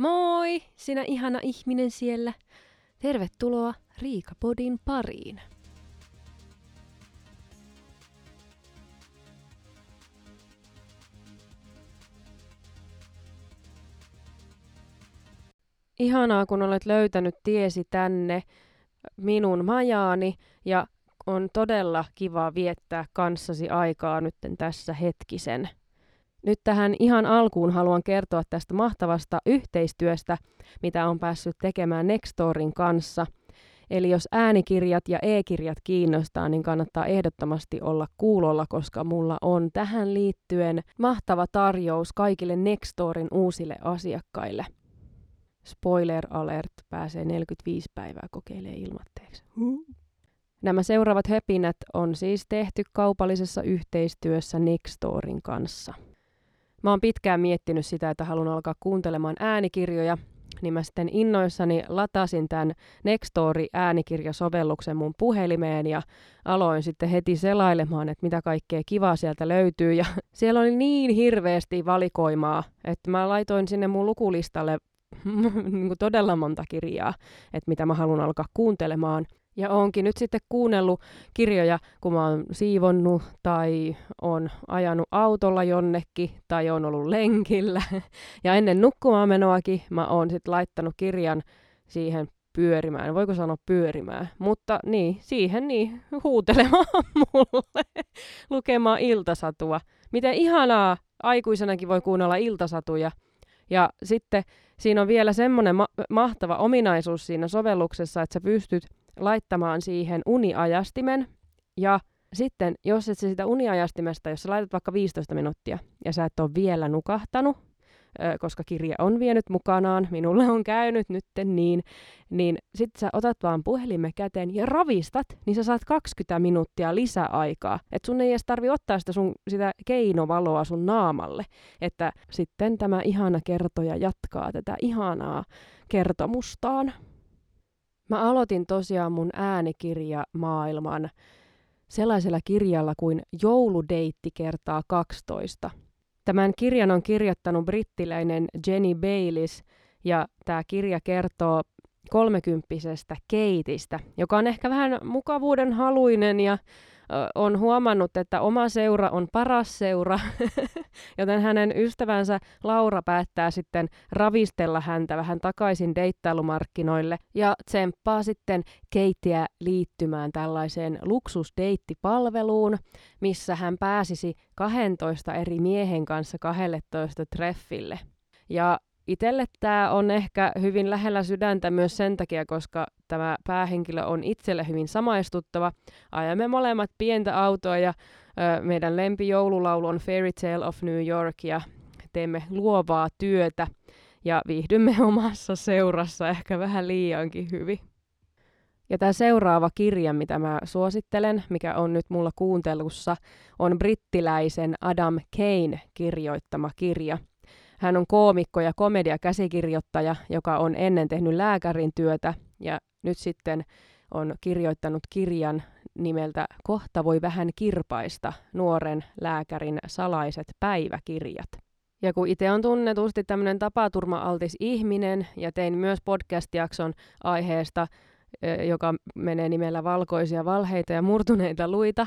Moi, sinä ihana ihminen siellä. Tervetuloa Riikapodin pariin. Ihanaa, kun olet löytänyt tiesi tänne minun majaani ja on todella kiva viettää kanssasi aikaa nytten tässä hetkisen. Nyt tähän ihan alkuun haluan kertoa tästä mahtavasta yhteistyöstä, mitä on päässyt tekemään Nextorin kanssa. Eli jos äänikirjat ja e-kirjat kiinnostaa, niin kannattaa ehdottomasti olla kuulolla, koska mulla on tähän liittyen mahtava tarjous kaikille Nextorin uusille asiakkaille. Spoiler alert, pääsee 45 päivää kokeilee ilmatteeksi. Nämä seuraavat höpinät on siis tehty kaupallisessa yhteistyössä Nextorin kanssa. Mä oon pitkään miettinyt sitä, että haluan alkaa kuuntelemaan äänikirjoja, niin mä sitten innoissani latasin tämän Nextory äänikirjasovelluksen mun puhelimeen ja aloin sitten heti selailemaan, että mitä kaikkea kivaa sieltä löytyy. Ja siellä oli niin hirveästi valikoimaa, että mä laitoin sinne mun lukulistalle niin todella monta kirjaa, että mitä mä haluan alkaa kuuntelemaan. Ja onkin nyt sitten kuunnellut kirjoja, kun mä oon siivonnut tai on ajanut autolla jonnekin tai on ollut lenkillä. Ja ennen nukkumaan menoakin mä oon sitten laittanut kirjan siihen pyörimään. Voiko sanoa pyörimään? Mutta niin, siihen niin, huutelemaan mulle, lukemaan iltasatua. Miten ihanaa aikuisenakin voi kuunnella iltasatuja. Ja sitten siinä on vielä semmoinen ma- mahtava ominaisuus siinä sovelluksessa, että sä pystyt laittamaan siihen uniajastimen ja sitten, jos et sitä uniajastimesta, jos sä laitat vaikka 15 minuuttia ja sä et ole vielä nukahtanut, koska kirja on vienyt mukanaan, minulle on käynyt nytten niin, niin sitten sä otat vaan puhelimme käteen ja ravistat, niin sä saat 20 minuuttia lisäaikaa. Että sun ei edes tarvi ottaa sitä, sun, sitä keinovaloa sun naamalle. Että sitten tämä ihana kertoja jatkaa tätä ihanaa kertomustaan. Mä aloitin tosiaan mun äänikirjamaailman sellaisella kirjalla kuin Jouludeitti kertaa 12. Tämän kirjan on kirjoittanut brittiläinen Jenny Baylis ja tämä kirja kertoo kolmekymppisestä Keitistä, joka on ehkä vähän mukavuuden haluinen ja on huomannut, että oma seura on paras seura, joten hänen ystävänsä Laura päättää sitten ravistella häntä vähän takaisin deittailumarkkinoille ja tsemppaa sitten Keittiä liittymään tällaiseen luksusdeittipalveluun, missä hän pääsisi 12 eri miehen kanssa 12 treffille. Ja Itelle tämä on ehkä hyvin lähellä sydäntä myös sen takia, koska tämä päähenkilö on itselle hyvin samaistuttava. Ajamme molemmat pientä autoa ja ö, meidän lempijoululaulu on Fairy Tale of New York ja teemme luovaa työtä ja viihdymme omassa seurassa ehkä vähän liiankin hyvin. Ja tämä seuraava kirja, mitä mä suosittelen, mikä on nyt mulla kuuntelussa, on brittiläisen Adam Kane kirjoittama kirja – hän on koomikko ja komediakäsikirjoittaja, joka on ennen tehnyt lääkärin työtä ja nyt sitten on kirjoittanut kirjan nimeltä Kohta voi vähän kirpaista, nuoren lääkärin salaiset päiväkirjat. Ja kun itse on tunnetusti tämmöinen tapaturma-altis ihminen ja tein myös podcast-jakson aiheesta, joka menee nimellä Valkoisia valheita ja murtuneita luita,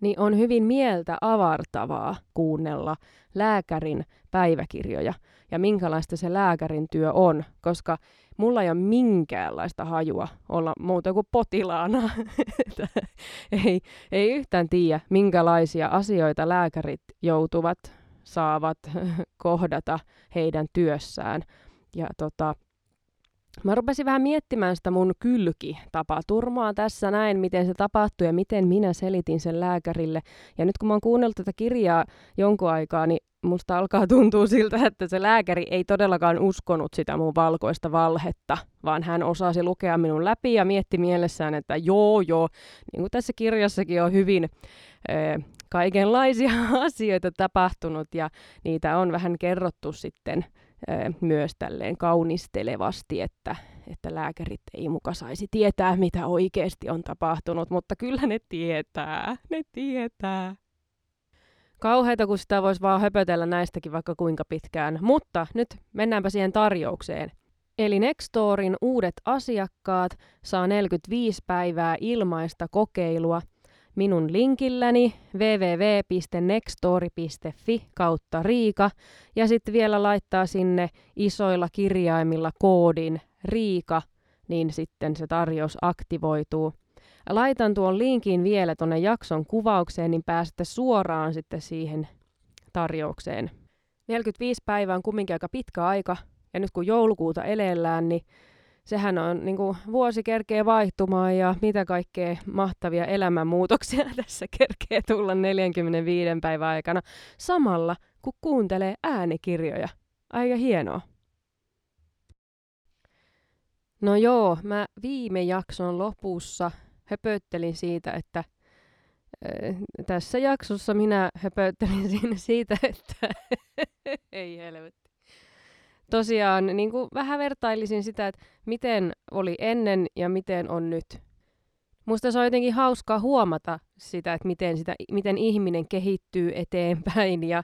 niin on hyvin mieltä avartavaa kuunnella lääkärin päiväkirjoja ja minkälaista se lääkärin työ on, koska mulla ei ole minkäänlaista hajua olla muuta kuin potilaana. ei, ei yhtään tiedä, minkälaisia asioita lääkärit joutuvat, saavat kohdata heidän työssään. Ja tota, Mä rupesin vähän miettimään sitä mun kylki-tapaturmaa tässä näin, miten se tapahtui ja miten minä selitin sen lääkärille. Ja nyt kun mä oon kuunnellut tätä kirjaa jonkun aikaa, niin musta alkaa tuntua siltä, että se lääkäri ei todellakaan uskonut sitä mun valkoista valhetta, vaan hän osasi lukea minun läpi ja mietti mielessään, että joo joo, niin kuin tässä kirjassakin on hyvin äh, kaikenlaisia asioita tapahtunut ja niitä on vähän kerrottu sitten myös tälleen kaunistelevasti, että, että lääkärit ei muka saisi tietää, mitä oikeasti on tapahtunut, mutta kyllä ne tietää, ne tietää. Kauheita, kun sitä voisi vaan höpötellä näistäkin vaikka kuinka pitkään. Mutta nyt mennäänpä siihen tarjoukseen. Eli Nextorin uudet asiakkaat saa 45 päivää ilmaista kokeilua minun linkilläni www.nextory.fi kautta Riika ja sitten vielä laittaa sinne isoilla kirjaimilla koodin Riika, niin sitten se tarjous aktivoituu. Laitan tuon linkin vielä tuonne jakson kuvaukseen, niin pääsette suoraan sitten siihen tarjoukseen. 45 päivää on kumminkin aika pitkä aika, ja nyt kun joulukuuta elellään, niin sehän on niin kuin, vuosi kerkee vaihtumaan ja mitä kaikkea mahtavia elämänmuutoksia tässä kerkee tulla 45 päivän aikana samalla, kun kuuntelee äänikirjoja. Aika hienoa. No joo, mä viime jakson lopussa höpöttelin siitä, että äh, tässä jaksossa minä höpöttelin siitä, että ei helvetti. Tosiaan niin kuin vähän vertailisin sitä, että miten oli ennen ja miten on nyt. Musta se on jotenkin hauskaa huomata sitä, että miten, sitä, miten ihminen kehittyy eteenpäin ja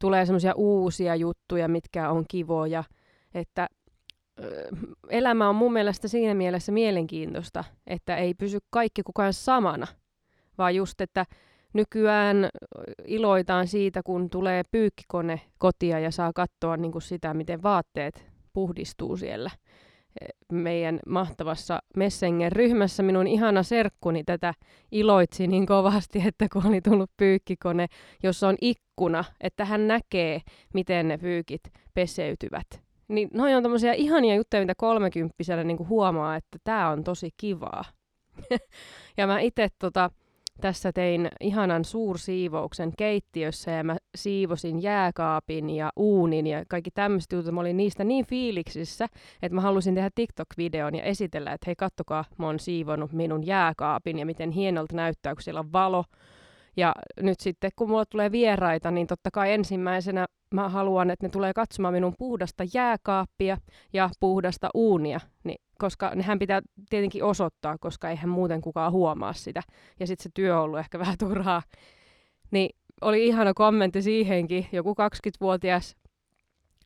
tulee semmoisia uusia juttuja, mitkä on kivoja. Että elämä on mun mielestä siinä mielessä mielenkiintoista, että ei pysy kaikki kukaan samana, vaan just, että nykyään iloitaan siitä, kun tulee pyykkikone kotia ja saa katsoa niin kuin sitä, miten vaatteet puhdistuu siellä e, meidän mahtavassa Messenger-ryhmässä. Minun ihana serkkuni tätä iloitsi niin kovasti, että kun oli tullut pyykkikone, jossa on ikkuna, että hän näkee, miten ne pyykit peseytyvät. Niin noi on tämmöisiä ihania juttuja, mitä kolmekymppisellä niin huomaa, että tämä on tosi kivaa. ja mä itse tota, tässä tein ihanan suursiivouksen keittiössä ja mä siivosin jääkaapin ja uunin ja kaikki tämmöiset jutut. Mä olin niistä niin fiiliksissä, että mä halusin tehdä TikTok-videon ja esitellä, että hei kattokaa, mä oon siivonut minun jääkaapin ja miten hienolta näyttää, kun siellä on valo. Ja nyt sitten, kun mulla tulee vieraita, niin totta kai ensimmäisenä mä haluan, että ne tulee katsomaan minun puhdasta jääkaappia ja puhdasta uunia, niin, koska nehän pitää tietenkin osoittaa, koska eihän muuten kukaan huomaa sitä. Ja sitten se työ on ollut ehkä vähän turhaa. Niin oli ihana kommentti siihenkin. Joku 20-vuotias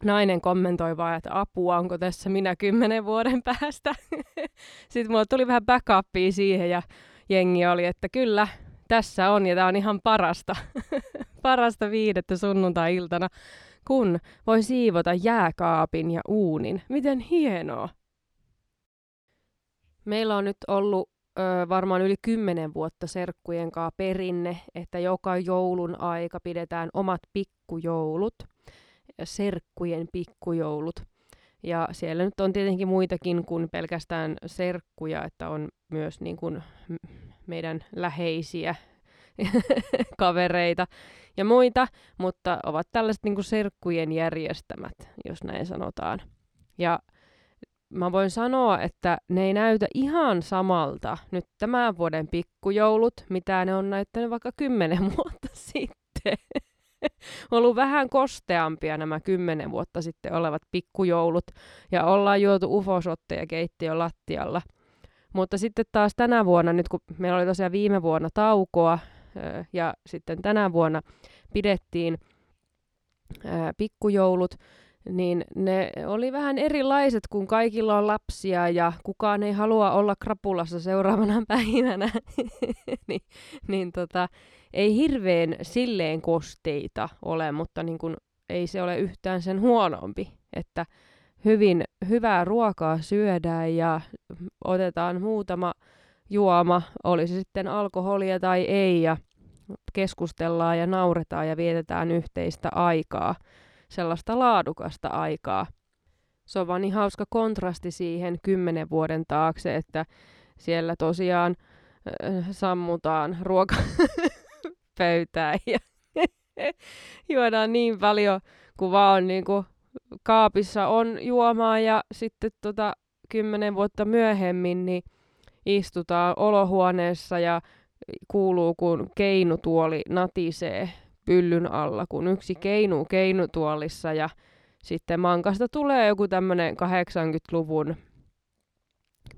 nainen kommentoi vaan, että apua, onko tässä minä kymmenen vuoden päästä. Sitten mulla tuli vähän backupia siihen ja jengi oli, että kyllä, tässä on ja tämä on ihan parasta. parasta viidettä sunnuntai-iltana, kun voi siivota jääkaapin ja uunin. Miten hienoa! Meillä on nyt ollut ö, varmaan yli kymmenen vuotta serkkujen kanssa perinne, että joka joulun aika pidetään omat pikkujoulut, serkkujen pikkujoulut. Ja siellä nyt on tietenkin muitakin kuin pelkästään serkkuja, että on myös niin kuin meidän läheisiä kavereita ja muita, mutta ovat tällaiset niin kuin serkkujen järjestämät, jos näin sanotaan. Ja mä voin sanoa, että ne ei näytä ihan samalta nyt tämän vuoden pikkujoulut, mitä ne on näyttänyt vaikka kymmenen vuotta sitten. ollut vähän kosteampia nämä kymmenen vuotta sitten olevat pikkujoulut, ja ollaan juotu ufosotteja keittiön lattialla. Mutta sitten taas tänä vuonna, nyt kun meillä oli tosiaan viime vuonna taukoa, ja sitten tänä vuonna pidettiin pikkujoulut, niin ne oli vähän erilaiset, kun kaikilla on lapsia ja kukaan ei halua olla krapulassa seuraavana päivänä. niin, niin tota, ei hirveän silleen kosteita ole, mutta niin kun, ei se ole yhtään sen huonompi, että hyvin hyvää ruokaa syödään ja otetaan muutama juoma, oli se sitten alkoholia tai ei, ja keskustellaan ja nauretaan ja vietetään yhteistä aikaa, sellaista laadukasta aikaa. Se on vaan niin hauska kontrasti siihen kymmenen vuoden taakse, että siellä tosiaan äh, sammutaan ruokapöytää ja juodaan niin paljon kuin vaan niin kuin kaapissa on juomaa ja sitten tota, kymmenen vuotta myöhemmin niin istutaan olohuoneessa ja kuuluu, kun keinutuoli natisee pyllyn alla, kun yksi keinuu keinutuolissa ja sitten mankasta tulee joku tämmöinen 80-luvun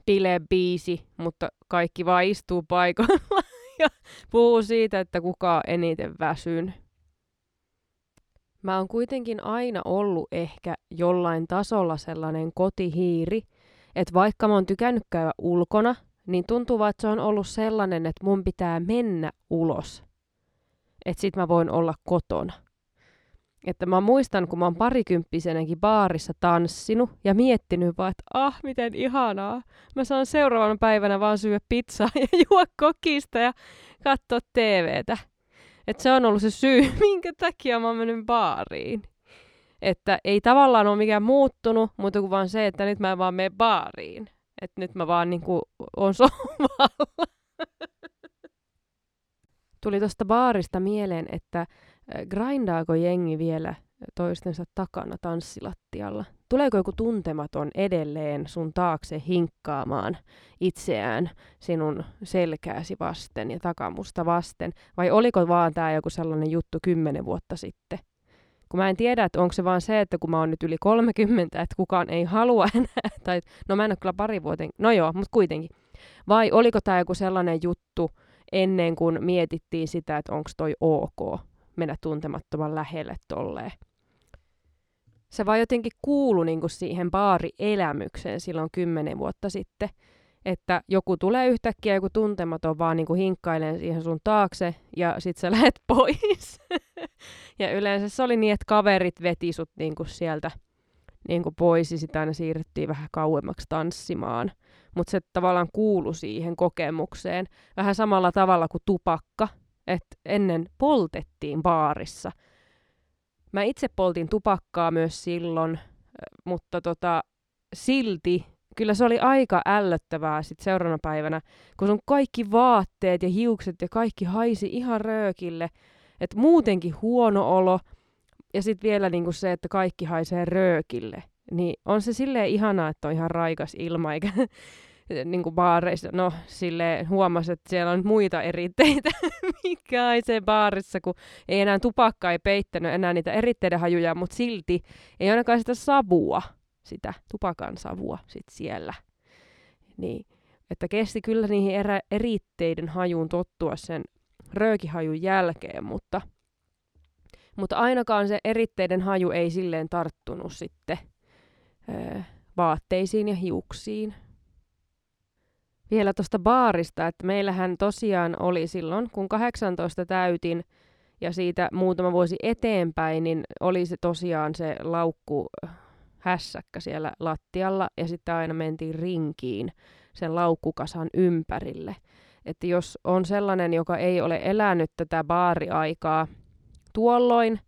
bilebiisi, mutta kaikki vaan istuu paikalla ja puhuu siitä, että kuka on eniten väsynyt. Mä oon kuitenkin aina ollut ehkä jollain tasolla sellainen kotihiiri, että vaikka mä oon tykännyt käydä ulkona, niin tuntuu että se on ollut sellainen, että mun pitää mennä ulos. Että sit mä voin olla kotona. Että mä muistan, kun mä oon parikymppisenäkin baarissa tanssinut ja miettinyt vaan, että ah, miten ihanaa. Mä saan seuraavana päivänä vaan syödä pizzaa ja juo kokista ja katsoa TVtä. Että se on ollut se syy, minkä takia mä oon mennyt baariin. Että ei tavallaan ole mikään muuttunut, mutta kuin vaan se, että nyt mä en vaan mene baariin. Että nyt mä vaan niinku on sohvalla. Tuli tuosta baarista mieleen, että grindaako jengi vielä toistensa takana tanssilattialla? Tuleeko joku tuntematon edelleen sun taakse hinkkaamaan itseään sinun selkääsi vasten ja takamusta vasten? Vai oliko vaan tämä joku sellainen juttu kymmenen vuotta sitten? Kun mä en tiedä, että onko se vaan se, että kun mä oon nyt yli 30, että kukaan ei halua enää, tai no mä en ole kyllä pari vuoteen, no joo, mutta kuitenkin. Vai oliko tämä joku sellainen juttu ennen kuin mietittiin sitä, että onko toi ok mennä tuntemattoman lähelle tolleen? Se vaan jotenkin kuulu niinku siihen baarielämykseen silloin kymmenen vuotta sitten, että joku tulee yhtäkkiä, joku tuntematon vaan niinku hinkkailee siihen sun taakse ja sit sä lähet pois. ja yleensä se oli niin, että kaverit veti sut niinku sieltä niinku pois ja sitä aina siirrettiin vähän kauemmaksi tanssimaan. Mutta se tavallaan kuulu siihen kokemukseen. Vähän samalla tavalla kuin tupakka, että ennen poltettiin baarissa. Mä itse poltin tupakkaa myös silloin, mutta tota, silti kyllä se oli aika ällöttävää sit seuraavana päivänä, kun sun kaikki vaatteet ja hiukset ja kaikki haisi ihan röökille. Että muutenkin huono olo ja sitten vielä niinku se, että kaikki haisee röökille. Niin on se silleen ihanaa, että on ihan raikas ilma, eikä niin kuin baareissa, no sille huomasi, että siellä on muita eritteitä, mikä haisee baarissa, kun ei enää tupakka ei peittänyt enää niitä eritteiden hajuja, mutta silti ei ainakaan sitä savua sitä tupakan savua sit siellä. Niin, että kesti kyllä niihin erä, eritteiden hajuun tottua sen röökihajun jälkeen, mutta, mutta ainakaan se eritteiden haju ei silleen tarttunut sitten öö, vaatteisiin ja hiuksiin. Vielä tuosta baarista, että meillähän tosiaan oli silloin, kun 18 täytin ja siitä muutama vuosi eteenpäin, niin oli se tosiaan se laukku hässäkkä siellä lattialla ja sitten aina mentiin rinkiin sen laukkukasan ympärille. Että jos on sellainen, joka ei ole elänyt tätä baariaikaa tuolloin,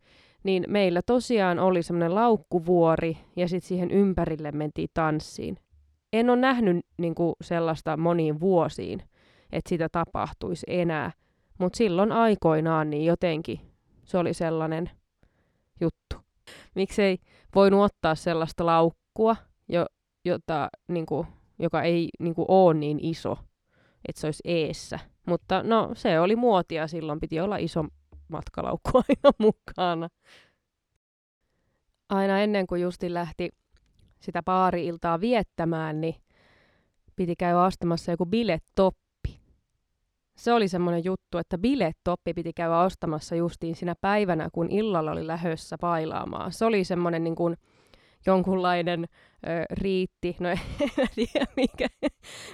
niin meillä tosiaan oli semmoinen laukkuvuori ja sitten siihen ympärille mentiin tanssiin. En ole nähnyt niin kuin sellaista moniin vuosiin, että sitä tapahtuisi enää, mutta silloin aikoinaan niin jotenkin se oli sellainen juttu. Miksei voinut ottaa sellaista laukkua, jo, jota, niin kuin, joka ei niin kuin, ole niin iso, että se olisi eessä. Mutta no, se oli muotia silloin, piti olla iso matkalaukku aina mukana. Aina ennen kuin Justi lähti sitä baari-iltaa viettämään, niin piti käydä ostamassa joku bilettoppi. Se oli semmoinen juttu, että bilettoppi piti käydä ostamassa justiin siinä päivänä, kun illalla oli lähössä pailaamaan. Se oli semmoinen niin kuin jonkunlainen ö, riitti, no en tiedä mikä,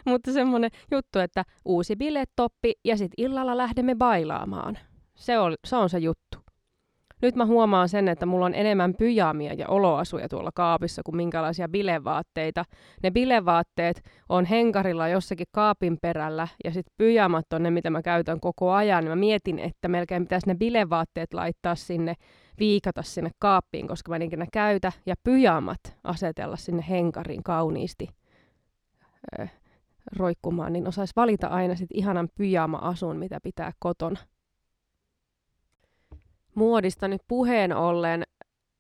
mutta semmoinen juttu, että uusi bilettoppi ja sitten illalla lähdemme bailaamaan. Se on, se on se juttu. Nyt mä huomaan sen, että mulla on enemmän pyjamia ja oloasuja tuolla kaapissa kuin minkälaisia bilevaatteita. Ne bilevaatteet on henkarilla jossakin kaapin perällä ja sitten pyjamat on ne, mitä mä käytän koko ajan. Mä mietin, että melkein pitäisi ne bilevaatteet laittaa sinne, viikata sinne kaappiin, koska mä en ikinä käytä. Ja pyjamat asetella sinne henkariin kauniisti roikkumaan, niin osaisi valita aina sitten ihanan pyjama-asun, mitä pitää kotona muodista nyt puheen ollen,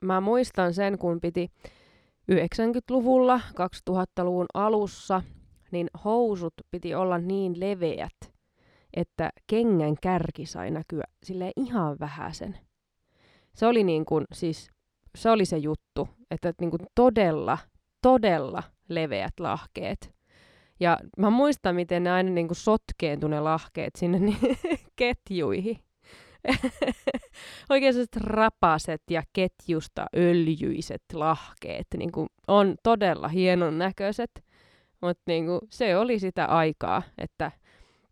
mä muistan sen, kun piti 90-luvulla, 2000-luvun alussa, niin housut piti olla niin leveät, että kengän kärki sai näkyä sille ihan vähäsen. Se oli niin kuin, siis, se oli se juttu, että niin kuin todella, todella leveät lahkeet. Ja mä muistan, miten ne aina niin kuin sotkeentu ne lahkeet sinne niin ketjuihin oikein rapaset ja ketjusta öljyiset lahkeet niin kuin on todella hienon näköiset. Mutta niin se oli sitä aikaa, että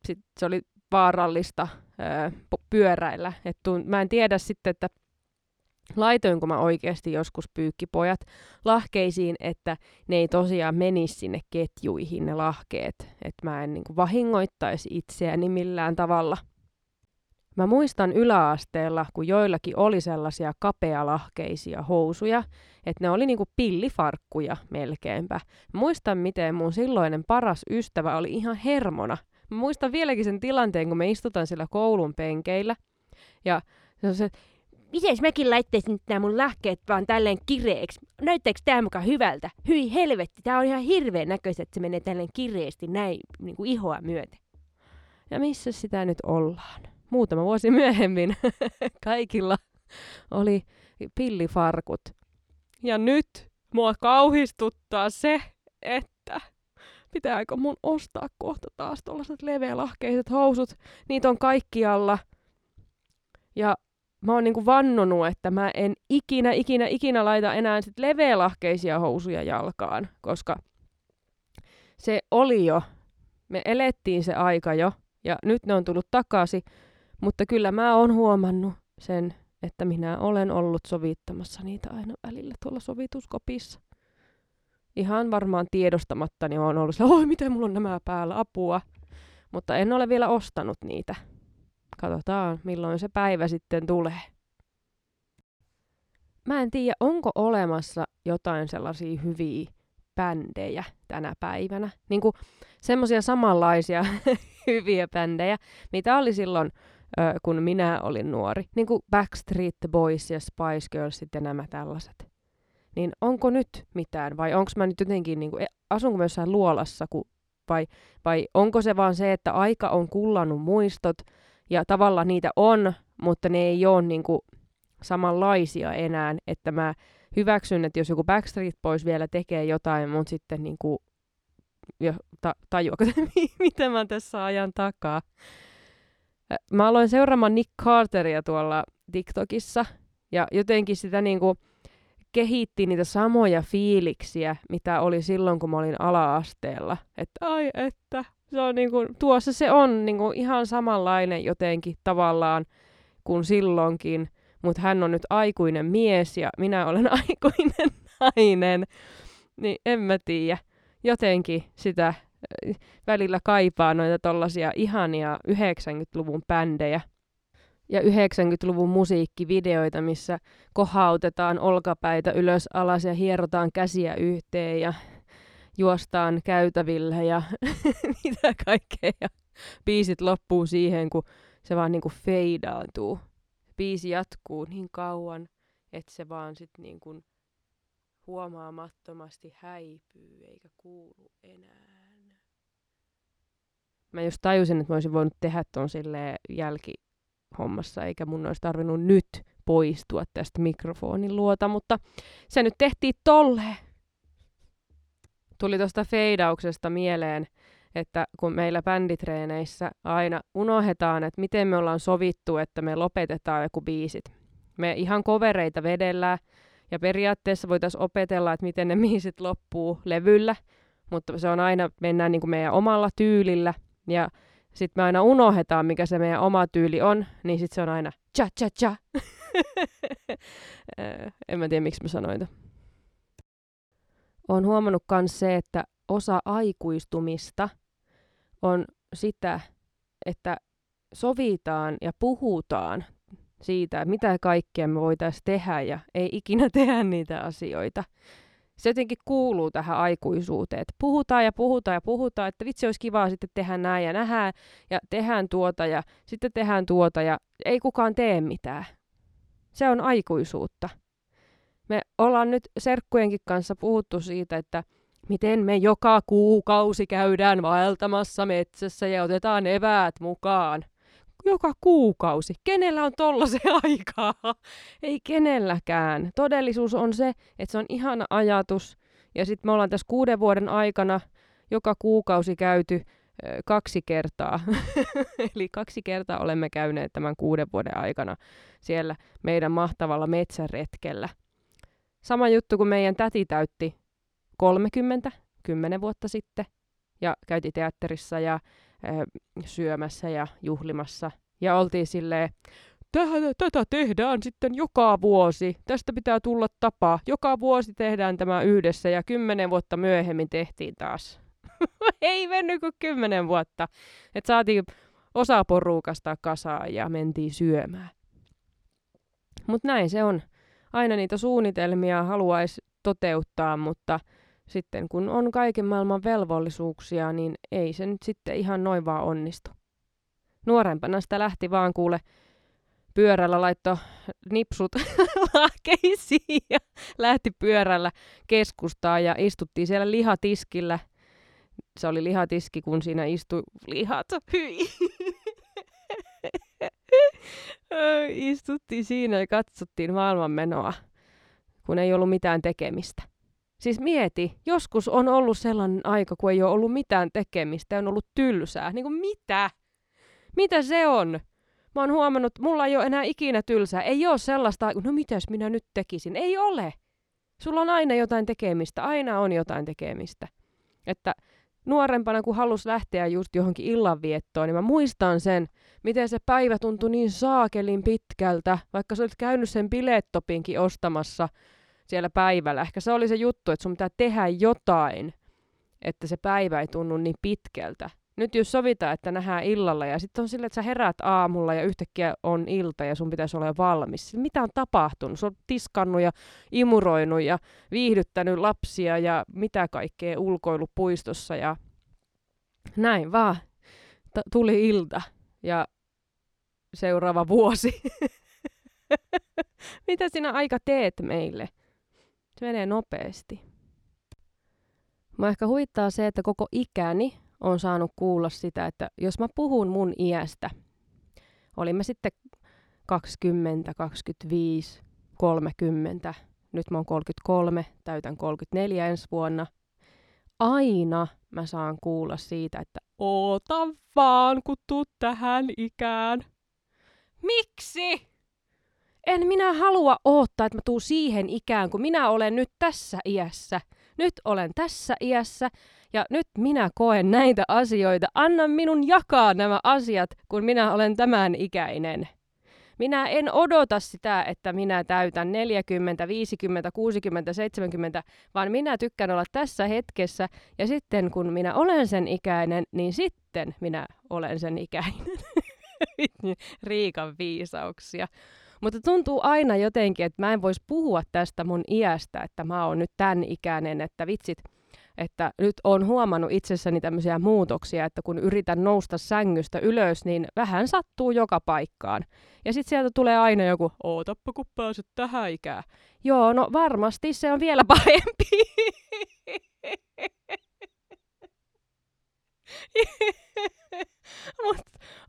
sit se oli vaarallista öö, pyöräillä. Et tuun, mä en tiedä sitten, että laitoinko mä oikeasti joskus pyykkipojat lahkeisiin, että ne ei tosiaan menisi sinne ketjuihin ne lahkeet, että mä en niin kuin vahingoittaisi itseäni millään tavalla. Mä muistan yläasteella, kun joillakin oli sellaisia kapealahkeisia housuja, että ne oli niinku pillifarkkuja melkeinpä. Mä muistan, miten mun silloinen paras ystävä oli ihan hermona. Mä muistan vieläkin sen tilanteen, kun me istutaan siellä koulun penkeillä. Ja se on se, Miten mäkin laittaisin nyt nämä mun lahkeet vaan tälleen kireeksi? Näyttääkö tämä mukaan hyvältä? Hyi helvetti, tää on ihan hirveän näköistä, että se menee tälleen kireesti näin niin kuin ihoa myöten. Ja missä sitä nyt ollaan? Muutama vuosi myöhemmin kaikilla oli pillifarkut. Ja nyt mua kauhistuttaa se, että pitääkö mun ostaa kohta taas tuollaiset leveälahkeiset housut. Niitä on kaikkialla. Ja mä oon niinku vannonut, että mä en ikinä, ikinä, ikinä laita enää sit leveälahkeisia housuja jalkaan, koska se oli jo, me elettiin se aika jo, ja nyt ne on tullut takaisin, mutta kyllä mä oon huomannut sen, että minä olen ollut sovittamassa niitä aina välillä tuolla sovituskopissa. Ihan varmaan tiedostamatta, niin oon ollut oi miten mulla on nämä päällä, apua. Mutta en ole vielä ostanut niitä. Katsotaan, milloin se päivä sitten tulee. Mä en tiedä, onko olemassa jotain sellaisia hyviä bändejä tänä päivänä. Niin semmoisia samanlaisia hyviä bändejä, mitä oli silloin, kun minä olin nuori. Niin kuin Backstreet Boys ja Spice Girls ja nämä tällaiset. Niin onko nyt mitään vai onko mä nyt jotenkin, niin kuin, e, asunko mä jossain luolassa, ku, vai, vai onko se vaan se, että aika on kullannut muistot ja tavallaan niitä on, mutta ne ei ole niin kuin, samanlaisia enää, että mä hyväksyn, että jos joku Backstreet Boys vielä tekee jotain, mutta sitten niin kuin, jo, ta, tajuako, mitä mä tässä ajan takaa. Mä aloin seuraamaan Nick Carteria tuolla TikTokissa, ja jotenkin sitä niin kuin, kehitti niitä samoja fiiliksiä, mitä oli silloin, kun mä olin ala-asteella. Että ai että, se on niin kuin, tuossa se on niin kuin ihan samanlainen jotenkin tavallaan kuin silloinkin, mutta hän on nyt aikuinen mies ja minä olen aikuinen nainen. Niin en mä tiedä. Jotenkin sitä välillä kaipaa noita tollasia ihania 90-luvun bändejä ja 90-luvun musiikkivideoita, missä kohautetaan olkapäitä ylös alas ja hierotaan käsiä yhteen ja juostaan käytävillä ja mitä kaikkea. Ja biisit loppuu siihen, kun se vaan niinku feidaantuu. Biisi jatkuu niin kauan, että se vaan sit niinku huomaamattomasti häipyy eikä kuulu enää. Mä just tajusin, että mä olisin voinut tehdä ton silleen jälkihommassa, eikä mun olisi tarvinnut nyt poistua tästä mikrofonin luota, mutta se nyt tehtiin tolleen. Tuli tuosta feidauksesta mieleen, että kun meillä bänditreeneissä aina unohdetaan, että miten me ollaan sovittu, että me lopetetaan joku biisit. Me ihan kovereita vedellään ja periaatteessa voitaisiin opetella, että miten ne biisit loppuu levyllä, mutta se on aina, mennään niin kuin meidän omalla tyylillä ja sitten me aina unohdetaan, mikä se meidän oma tyyli on, niin sitten se on aina cha cha cha. en mä tiedä, miksi mä sanoin olen huomannut myös se, että osa aikuistumista on sitä, että sovitaan ja puhutaan siitä, mitä kaikkea me voitaisiin tehdä ja ei ikinä tehdä niitä asioita. Se jotenkin kuuluu tähän aikuisuuteen, että puhutaan ja puhutaan ja puhutaan, että vitsi olisi kivaa sitten tehdä näin ja nähdään ja tehdään tuota ja sitten tehdään tuota ja ei kukaan tee mitään. Se on aikuisuutta. Me ollaan nyt serkkujenkin kanssa puhuttu siitä, että miten me joka kuukausi käydään vaeltamassa metsässä ja otetaan eväät mukaan. Joka kuukausi. Kenellä on tollasen aikaa? Ei kenelläkään. Todellisuus on se, että se on ihana ajatus. Ja sitten me ollaan tässä kuuden vuoden aikana joka kuukausi käyty kaksi kertaa. Eli kaksi kertaa olemme käyneet tämän kuuden vuoden aikana siellä meidän mahtavalla metsäretkellä. Sama juttu kuin meidän täti täytti 30, 10 vuotta sitten, ja käytiin teatterissa ja ö, syömässä ja juhlimassa. Ja oltiin silleen, tätä tehdään sitten joka vuosi. Tästä pitää tulla tapa. Joka vuosi tehdään tämä yhdessä ja kymmenen vuotta myöhemmin tehtiin taas. Ei mennyt kuin kymmenen vuotta. Et saatiin osa porukasta kasaan ja mentiin syömään. Mutta näin se on. Aina niitä suunnitelmia haluaisi toteuttaa, mutta sitten kun on kaiken maailman velvollisuuksia, niin ei se nyt sitten ihan noin vaan onnistu. Nuorempana sitä lähti vaan kuule pyörällä laitto nipsut lahkeisiin ja lähti pyörällä keskustaan ja istuttiin siellä lihatiskillä. Se oli lihatiski, kun siinä istui lihat. Hyi. Istuttiin siinä ja katsottiin maailmanmenoa, kun ei ollut mitään tekemistä. Siis mieti, joskus on ollut sellainen aika, kun ei ole ollut mitään tekemistä ja on ollut tylsää. Niin kuin mitä? Mitä se on? Mä oon huomannut, mulla ei ole enää ikinä tylsää. Ei ole sellaista, no mitäs minä nyt tekisin. Ei ole. Sulla on aina jotain tekemistä. Aina on jotain tekemistä. Että nuorempana, kun halus lähteä just johonkin illanviettoon, niin mä muistan sen, miten se päivä tuntui niin saakelin pitkältä, vaikka sä olit käynyt sen bilettopinkin ostamassa siellä päivällä. Ehkä se oli se juttu, että sun pitää tehdä jotain, että se päivä ei tunnu niin pitkältä. Nyt jos sovitaan, että nähdään illalla ja sitten on silleen, että sä heräät aamulla ja yhtäkkiä on ilta ja sun pitäisi olla valmis. Mitä on tapahtunut? Sä oot tiskannut ja imuroinut ja viihdyttänyt lapsia ja mitä kaikkea ulkoilupuistossa ja näin vaan. T- tuli ilta ja seuraava vuosi. mitä sinä aika teet meille? Se menee nopeasti. Mä ehkä huittaa se, että koko ikäni on saanut kuulla sitä, että jos mä puhun mun iästä, olimme sitten 20, 25, 30, nyt mä oon 33, täytän 34 ensi vuonna, aina mä saan kuulla siitä, että oota vaan, kun tuut tähän ikään. Miksi? En minä halua odottaa, että mä tuun siihen ikään, kun minä olen nyt tässä iässä. Nyt olen tässä iässä ja nyt minä koen näitä asioita. Anna minun jakaa nämä asiat, kun minä olen tämän ikäinen. Minä en odota sitä, että minä täytän 40, 50, 60, 70, vaan minä tykkään olla tässä hetkessä. Ja sitten kun minä olen sen ikäinen, niin sitten minä olen sen ikäinen. Riikan viisauksia. Mutta tuntuu aina jotenkin, että mä en voisi puhua tästä mun iästä, että mä oon nyt tämän ikäinen, että vitsit – että nyt on huomannut itsessäni tämmöisiä muutoksia, että kun yritän nousta sängystä ylös, niin vähän sattuu joka paikkaan. Ja sitten sieltä tulee aina joku, ootappa kun pääset tähän ikään. Joo, no varmasti se on vielä parempi. Mut,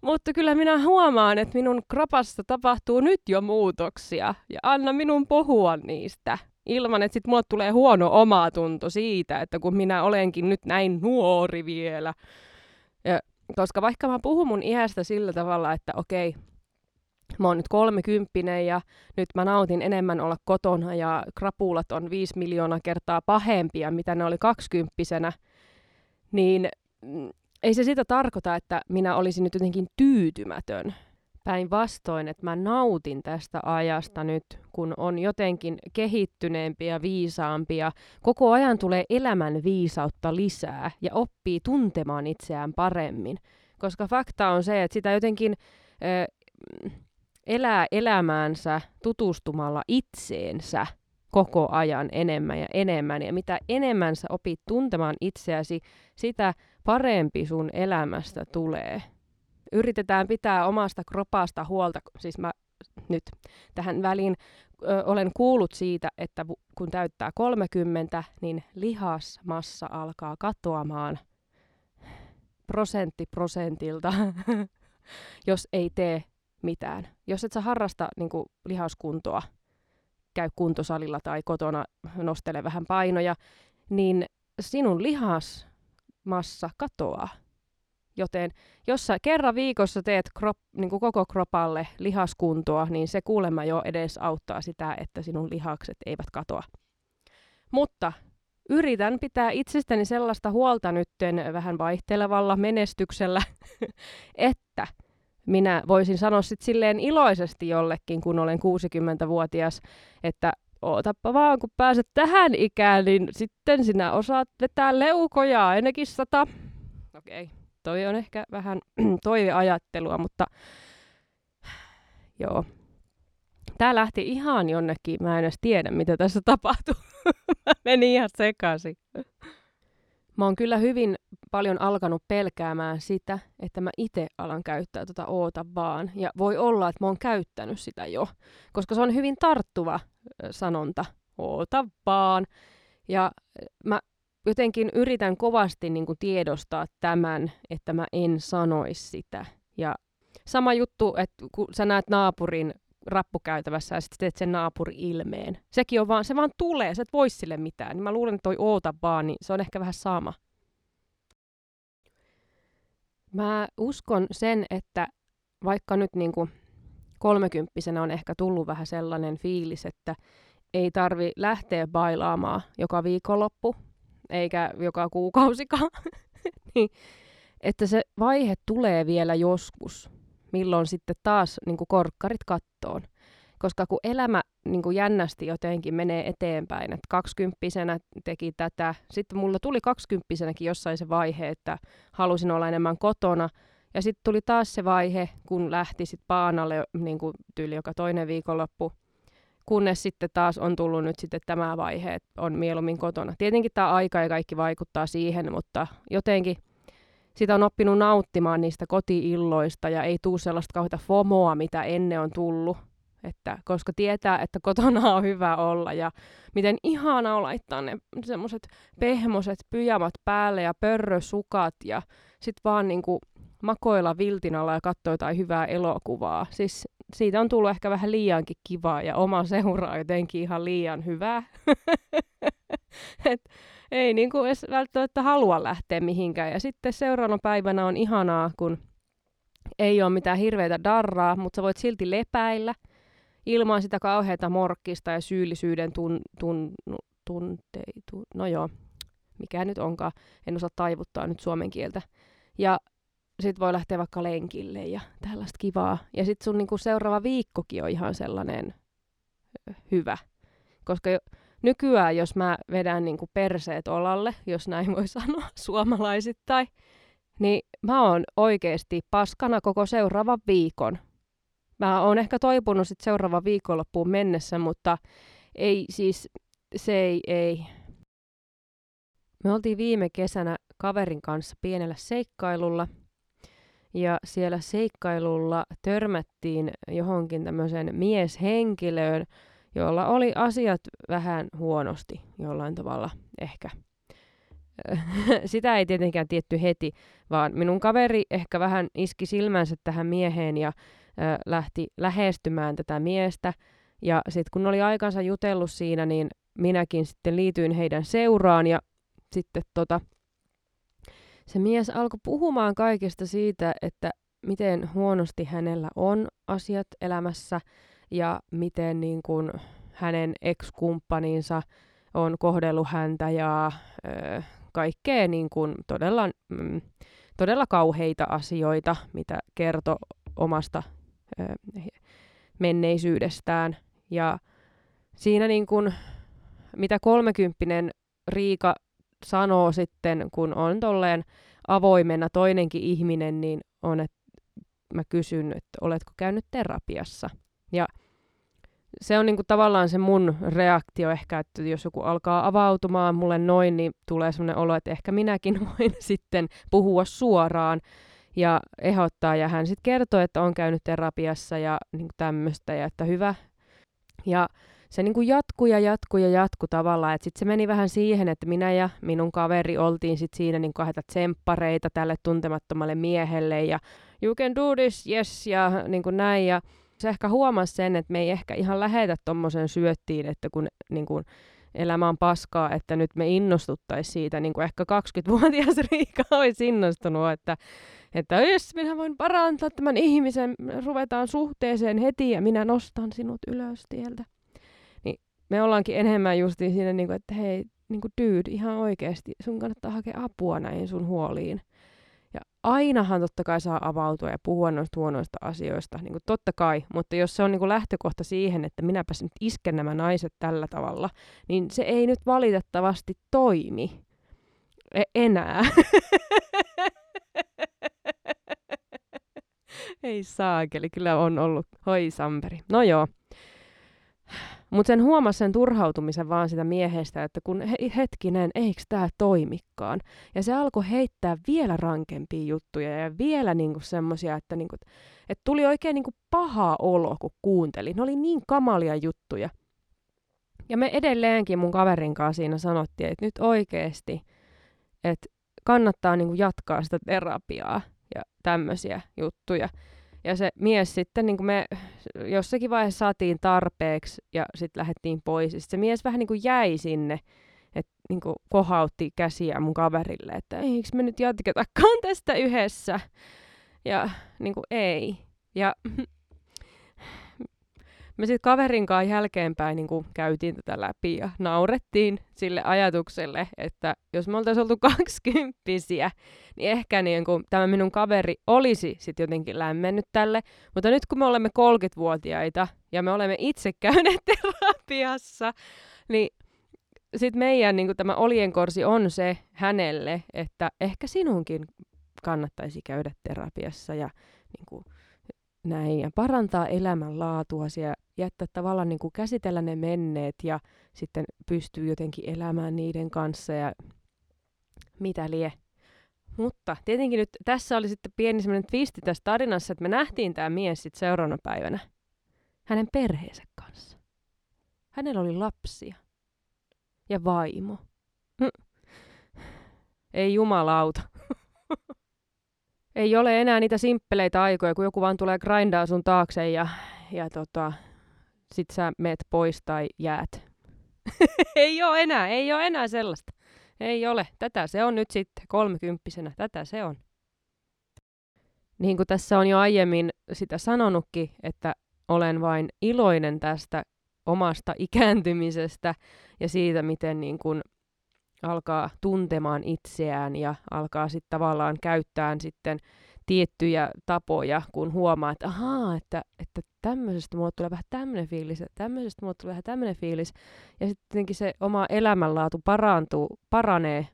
mutta kyllä minä huomaan, että minun kropassa tapahtuu nyt jo muutoksia ja anna minun puhua niistä ilman, että sitten mulle tulee huono omatunto siitä, että kun minä olenkin nyt näin nuori vielä. Ja, koska vaikka mä puhun mun iästä sillä tavalla, että okei, mä oon nyt kolmekymppinen ja nyt mä nautin enemmän olla kotona ja krapulat on viisi miljoonaa kertaa pahempia, mitä ne oli kaksikymppisenä, niin ei se sitä tarkoita, että minä olisin nyt jotenkin tyytymätön Päinvastoin, että mä nautin tästä ajasta nyt, kun on jotenkin kehittyneempi ja viisaampi ja koko ajan tulee elämän viisautta lisää ja oppii tuntemaan itseään paremmin. Koska fakta on se, että sitä jotenkin ö, elää elämäänsä tutustumalla itseensä koko ajan enemmän ja enemmän. Ja mitä enemmän sä opit tuntemaan itseäsi, sitä parempi sun elämästä tulee yritetään pitää omasta kropasta huolta, siis mä nyt tähän väliin ö, olen kuullut siitä, että kun täyttää 30, niin lihasmassa alkaa katoamaan prosentti prosentilta, jos ei tee mitään. Jos et sä harrasta niin kuin, lihaskuntoa, käy kuntosalilla tai kotona nostele vähän painoja, niin sinun lihasmassa katoaa Joten jos sä kerran viikossa teet krop, niin kuin koko kropalle lihaskuntoa, niin se kuulemma jo edes auttaa sitä, että sinun lihakset eivät katoa. Mutta yritän pitää itsestäni sellaista huolta nytten vähän vaihtelevalla menestyksellä, että minä voisin sanoa sitten silleen iloisesti jollekin, kun olen 60-vuotias, että ootappa vaan, kun pääset tähän ikään, niin sitten sinä osaat vetää leukoja ainakin sata. Okei, okay. toi on ehkä vähän toiveajattelua, mutta joo. Tää lähti ihan jonnekin, mä en edes tiedä, mitä tässä tapahtuu. mä menin ihan sekaisin. Mä oon kyllä hyvin paljon alkanut pelkäämään sitä, että mä itse alan käyttää tota oota vaan. Ja voi olla, että mä oon käyttänyt sitä jo, koska se on hyvin tarttuva sanonta, oota vaan. Ja mä jotenkin yritän kovasti niin kuin tiedostaa tämän, että mä en sanoisi sitä. Ja sama juttu, että kun sä näet naapurin rappukäytävässä ja sitten teet sen naapuri-ilmeen. Sekin on vaan, se vaan tulee, sä et voi sille mitään. Niin mä luulen, että toi oota vaan, niin se on ehkä vähän sama. Mä uskon sen, että vaikka nyt niin kuin kolmekymppisenä on ehkä tullut vähän sellainen fiilis, että ei tarvi lähteä bailaamaan joka viikonloppu, eikä joka kuukausikaan, niin että se vaihe tulee vielä joskus, milloin sitten taas niin kuin korkkarit kattoon. Koska kun elämä niin kuin jännästi jotenkin menee eteenpäin, että kaksikymppisenä teki tätä, sitten mulla tuli kaksikymppisenäkin jossain se vaihe, että halusin olla enemmän kotona, ja sitten tuli taas se vaihe, kun lähti sitten Paanalle niin kuin tyyli joka toinen viikonloppu, kunnes sitten taas on tullut nyt sitten tämä vaihe, että on mieluummin kotona. Tietenkin tämä aika ja kaikki vaikuttaa siihen, mutta jotenkin sitä on oppinut nauttimaan niistä kotiilloista ja ei tule sellaista kauheita FOMOa, mitä ennen on tullut. Että, koska tietää, että kotona on hyvä olla ja miten ihana on laittaa ne semmoiset pehmoset pyjamat päälle ja pörrösukat ja sitten vaan niinku makoilla viltin alla ja katsoa jotain hyvää elokuvaa. Siis siitä on tullut ehkä vähän liiankin kivaa ja oma seuraa jotenkin ihan liian hyvää. Et ei niin kuin edes välttämättä halua lähteä mihinkään. Ja sitten seuraavana päivänä on ihanaa, kun ei ole mitään hirveitä darraa, mutta sä voit silti lepäillä ilman sitä kauheata morkkista ja syyllisyyden tun, tun, tunteitu. No joo, mikä nyt onkaan. En osaa taivuttaa nyt suomen kieltä. Ja sit voi lähteä vaikka lenkille ja tällaista kivaa. Ja sitten sun niinku seuraava viikkokin on ihan sellainen hyvä. Koska jo, nykyään, jos mä vedän niinku perseet olalle, jos näin voi sanoa suomalaisittain, niin mä oon oikeasti paskana koko seuraavan viikon. Mä oon ehkä toipunut sit seuraavan viikonloppuun mennessä, mutta ei siis, se ei, ei. Me oltiin viime kesänä kaverin kanssa pienellä seikkailulla – ja siellä seikkailulla törmättiin johonkin tämmöiseen mieshenkilöön, jolla oli asiat vähän huonosti jollain tavalla ehkä. Sitä ei tietenkään tietty heti, vaan minun kaveri ehkä vähän iski silmänsä tähän mieheen ja äh, lähti lähestymään tätä miestä. Ja sitten kun oli aikansa jutellut siinä, niin minäkin sitten liityin heidän seuraan ja sitten tota, se mies alkoi puhumaan kaikesta siitä, että miten huonosti hänellä on asiat elämässä ja miten niin kuin hänen ex-kumppaninsa on kohdellut häntä ja ö, kaikkea niin kuin todella, mm, todella kauheita asioita, mitä kertoi omasta ö, menneisyydestään. Ja siinä niin kuin, mitä kolmekymppinen Riika sanoo sitten, kun on tolleen avoimena toinenkin ihminen, niin on, että mä kysyn, että oletko käynyt terapiassa. Ja se on niinku tavallaan se mun reaktio ehkä, että jos joku alkaa avautumaan mulle noin, niin tulee sellainen olo, että ehkä minäkin voin sitten puhua suoraan ja ehdottaa. Ja hän sitten kertoo, että on käynyt terapiassa ja niinku tämmöistä ja että hyvä. Ja se niin kuin jatkuu ja jatkuu ja jatkuu tavallaan. Että sitten se meni vähän siihen, että minä ja minun kaveri oltiin sitten siinä niin kahta tsemppareita tälle tuntemattomalle miehelle ja you can do this, yes, ja niin kuin näin. Ja se ehkä huomasi sen, että me ei ehkä ihan lähetä tuommoisen syöttiin, että kun niin kuin, elämä on paskaa, että nyt me innostuttaisiin siitä, niin kuin ehkä 20-vuotias Riika olisi innostunut, että, että jos minä voin parantaa tämän ihmisen, ruvetaan suhteeseen heti ja minä nostan sinut ylös tieltä. Niin me ollaankin enemmän justiin siinä, niin kuin, että hei, niin kuin dude, ihan oikeasti, sun kannattaa hakea apua näihin sun huoliin. Ja ainahan totta kai saa avautua ja puhua noista huonoista asioista, niin kuin totta kai, mutta jos se on niin kuin lähtökohta siihen, että minäpäs nyt isken nämä naiset tällä tavalla, niin se ei nyt valitettavasti toimi e- enää. ei saakeli, kyllä on ollut. Hoi Samperi. No joo. Mutta sen huomasi sen turhautumisen vaan sitä miehestä, että kun he, hetkinen, eikö tämä toimikaan. Ja se alkoi heittää vielä rankempia juttuja ja vielä niinku semmoisia, että niinku, et tuli oikein niinku paha olo, kun kuuntelin. Ne oli niin kamalia juttuja. Ja me edelleenkin mun kaverin kanssa siinä sanottiin, että nyt oikeasti, että kannattaa niinku jatkaa sitä terapiaa ja tämmöisiä juttuja. Ja se mies sitten, niin kuin me jossakin vaiheessa saatiin tarpeeksi ja sitten lähdettiin pois. Ja se mies vähän niin kuin jäi sinne, että niin kuin kohautti käsiä mun kaverille, että eikö me nyt jatketakaan tästä yhdessä. Ja niin kuin ei. Ja me sitten kaverin kanssa jälkeenpäin niin kuin käytiin tätä läpi ja naurettiin sille ajatukselle, että jos me oltaisiin oltu kaksikymppisiä, niin ehkä niin kuin tämä minun kaveri olisi sitten jotenkin lämmennyt tälle. Mutta nyt kun me olemme 30-vuotiaita ja me olemme itse käyneet terapiassa, niin sitten meidän niin kuin tämä olienkorsi on se hänelle, että ehkä sinunkin kannattaisi käydä terapiassa ja niin kuin, näin ja parantaa elämänlaatua ja jättää tavallaan niin kuin käsitellä ne menneet ja sitten pystyy jotenkin elämään niiden kanssa ja mitä lie. Mutta tietenkin nyt tässä oli sitten pieni semmoinen twisti tässä tarinassa, että me nähtiin tämä mies sitten seuraavana päivänä hänen perheensä kanssa. Hänellä oli lapsia ja vaimo. Hm. Ei jumalauta. Ei ole enää niitä simppeleitä aikoja, kun joku vaan tulee grindaa sun taakse ja, ja tota, sit sä meet pois tai jäät. ei ole enää, ei ole enää sellaista. Ei ole. Tätä se on nyt sitten kolmekymppisenä. Tätä se on. Niin kuin tässä on jo aiemmin sitä sanonutkin, että olen vain iloinen tästä omasta ikääntymisestä ja siitä, miten niin kuin alkaa tuntemaan itseään ja alkaa sitten tavallaan käyttää sitten tiettyjä tapoja, kun huomaa, että ahaa, että, että tämmöisestä mulle tulee vähän tämmöinen fiilis, ja tämmöisestä mulle tulee vähän tämmöinen fiilis. Ja sitten se oma elämänlaatu parantuu, paranee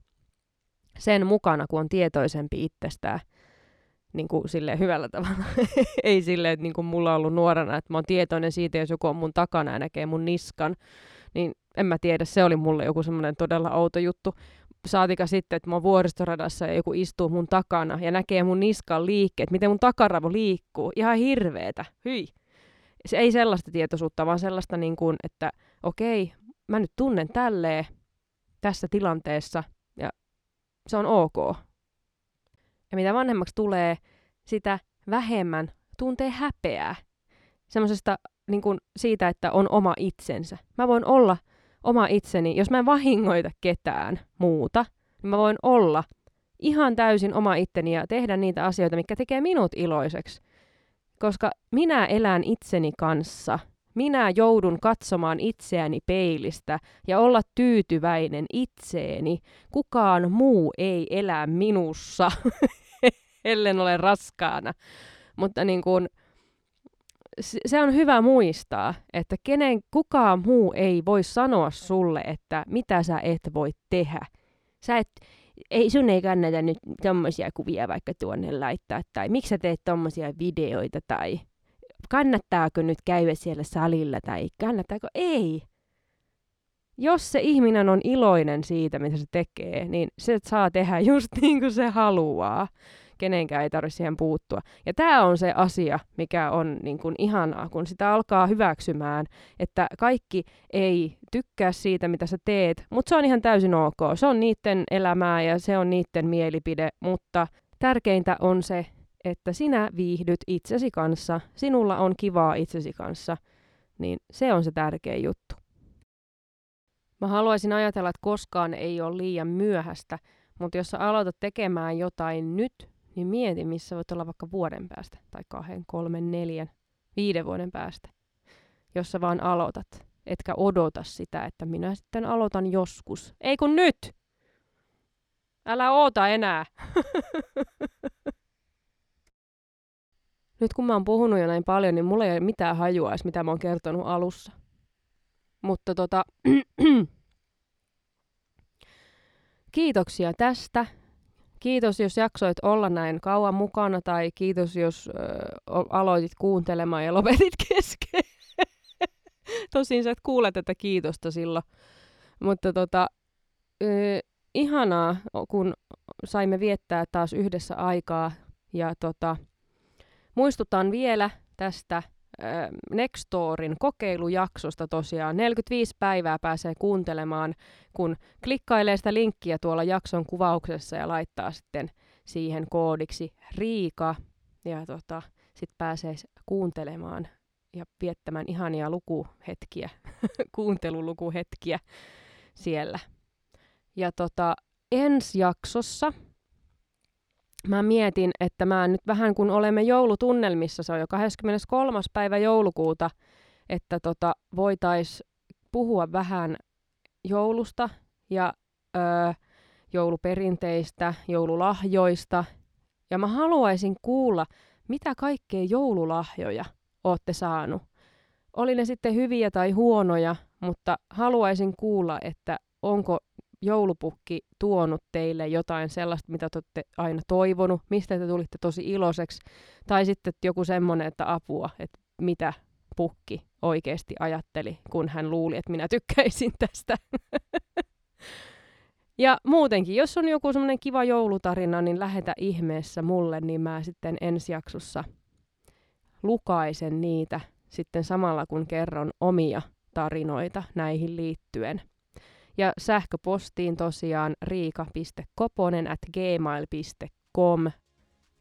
sen mukana, kun on tietoisempi itsestään niin kuin silleen hyvällä tavalla. Ei silleen, että niin kuin mulla on ollut nuorena, että mä oon tietoinen siitä, jos joku on mun takana ja näkee mun niskan, niin en mä tiedä, se oli mulle joku semmoinen todella outo juttu. Saatika sitten, että mä oon vuoristoradassa ja joku istuu mun takana ja näkee mun niskan liikkeet, miten mun takaravo liikkuu. Ihan hirveetä. Hyi. Se ei sellaista tietoisuutta, vaan sellaista, niin kuin, että okei, mä nyt tunnen tälleen tässä tilanteessa ja se on ok. Ja mitä vanhemmaksi tulee, sitä vähemmän tuntee häpeää. Semmoisesta niin kuin siitä, että on oma itsensä. Mä voin olla oma itseni, jos mä en vahingoita ketään muuta, niin mä voin olla ihan täysin oma itteni ja tehdä niitä asioita, mikä tekee minut iloiseksi. Koska minä elän itseni kanssa. Minä joudun katsomaan itseäni peilistä ja olla tyytyväinen itseeni. Kukaan muu ei elä minussa, ellen ole raskaana. Mutta niin kuin, se on hyvä muistaa, että kenen, kukaan muu ei voi sanoa sulle, että mitä sä et voi tehdä. Sä et, ei, sun ei kannata nyt tommosia kuvia vaikka tuonne laittaa, tai miksi sä teet tommosia videoita, tai kannattaako nyt käydä siellä salilla, tai kannattaako, ei. Jos se ihminen on iloinen siitä, mitä se tekee, niin se saa tehdä just niin kuin se haluaa kenenkään ei tarvitse siihen puuttua. Ja tämä on se asia, mikä on niin kuin ihanaa, kun sitä alkaa hyväksymään, että kaikki ei tykkää siitä, mitä sä teet, mutta se on ihan täysin ok. Se on niiden elämää ja se on niiden mielipide, mutta tärkeintä on se, että sinä viihdyt itsesi kanssa, sinulla on kivaa itsesi kanssa, niin se on se tärkeä juttu. Mä haluaisin ajatella, että koskaan ei ole liian myöhäistä, mutta jos sä aloitat tekemään jotain nyt, niin mieti, missä voit olla vaikka vuoden päästä, tai kahden, kolmen, neljän, viiden vuoden päästä, jos sä vaan aloitat, etkä odota sitä, että minä sitten aloitan joskus. Ei kun nyt! Älä oota enää! Nyt kun mä oon puhunut jo näin paljon, niin mulla ei ole mitään hajua edes, mitä mä oon kertonut alussa. Mutta tota, kiitoksia tästä. Kiitos, jos jaksoit olla näin kauan mukana, tai kiitos, jos ö, aloitit kuuntelemaan ja lopetit kesken. Tosin sä et kuule tätä kiitosta silloin. Mutta tota, ö, ihanaa, kun saimme viettää taas yhdessä aikaa. Ja tota, muistutan vielä tästä Nextorin kokeilujaksosta tosiaan. 45 päivää pääsee kuuntelemaan, kun klikkailee sitä linkkiä tuolla jakson kuvauksessa ja laittaa sitten siihen koodiksi Riika. Ja tota, sitten pääsee kuuntelemaan ja viettämään ihania lukuhetkiä, kuuntelulukuhetkiä siellä. Ja tota, ensi jaksossa mä mietin, että mä nyt vähän kun olemme joulutunnelmissa, se on jo 23. päivä joulukuuta, että tota, voitais puhua vähän joulusta ja öö, jouluperinteistä, joululahjoista. Ja mä haluaisin kuulla, mitä kaikkea joululahjoja ootte saanut. Oli ne sitten hyviä tai huonoja, mutta haluaisin kuulla, että onko joulupukki tuonut teille jotain sellaista, mitä te olette aina toivonut, mistä te tulitte tosi iloiseksi, tai sitten joku semmoinen, että apua, että mitä pukki oikeasti ajatteli, kun hän luuli, että minä tykkäisin tästä. ja muutenkin, jos on joku semmoinen kiva joulutarina, niin lähetä ihmeessä mulle, niin mä sitten ensi jaksossa lukaisen niitä sitten samalla kun kerron omia tarinoita näihin liittyen. Ja sähköpostiin tosiaan riika.koponen at gmail.com.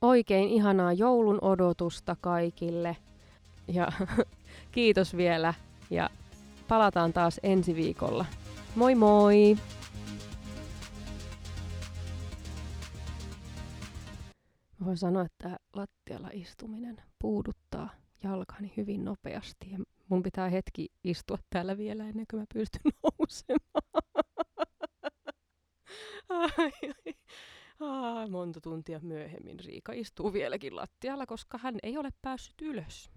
Oikein ihanaa joulun odotusta kaikille. Ja kiitos vielä ja palataan taas ensi viikolla. Moi moi! Voin sanoa, että lattialla istuminen puuduttaa jalkani hyvin nopeasti ja mun pitää hetki istua täällä vielä ennen kuin mä pystyn nousemaan. ai, ai. Ah, monta tuntia myöhemmin Riika istuu vieläkin lattialla, koska hän ei ole päässyt ylös.